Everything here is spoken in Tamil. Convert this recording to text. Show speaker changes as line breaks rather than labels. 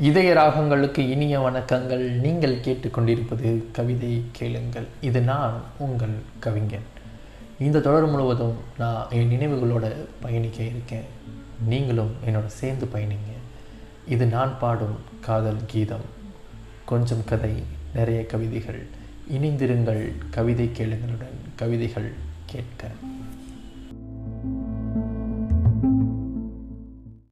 இதய ராகங்களுக்கு இனிய வணக்கங்கள். நீங்கள் கேட்டுக்கொண்டிருப்பது கவிதை கேளுங்கள். இது நான் உங்கள் கவிஞன். இந்த தொடர் முழுவதும் நான் என் நினைவுகளோட பயணிக்க இருக்கேன். நீங்களும் என்னோட சேர்ந்து பயணிங்க. இது நான் பாடும் காதல் கீதம். கொஞ்சம் கதை நிறைய கவிதைகள். இணைந்திருங்கள் கவிதை கேளுங்களுடன். கவிதைகள் கேட்க.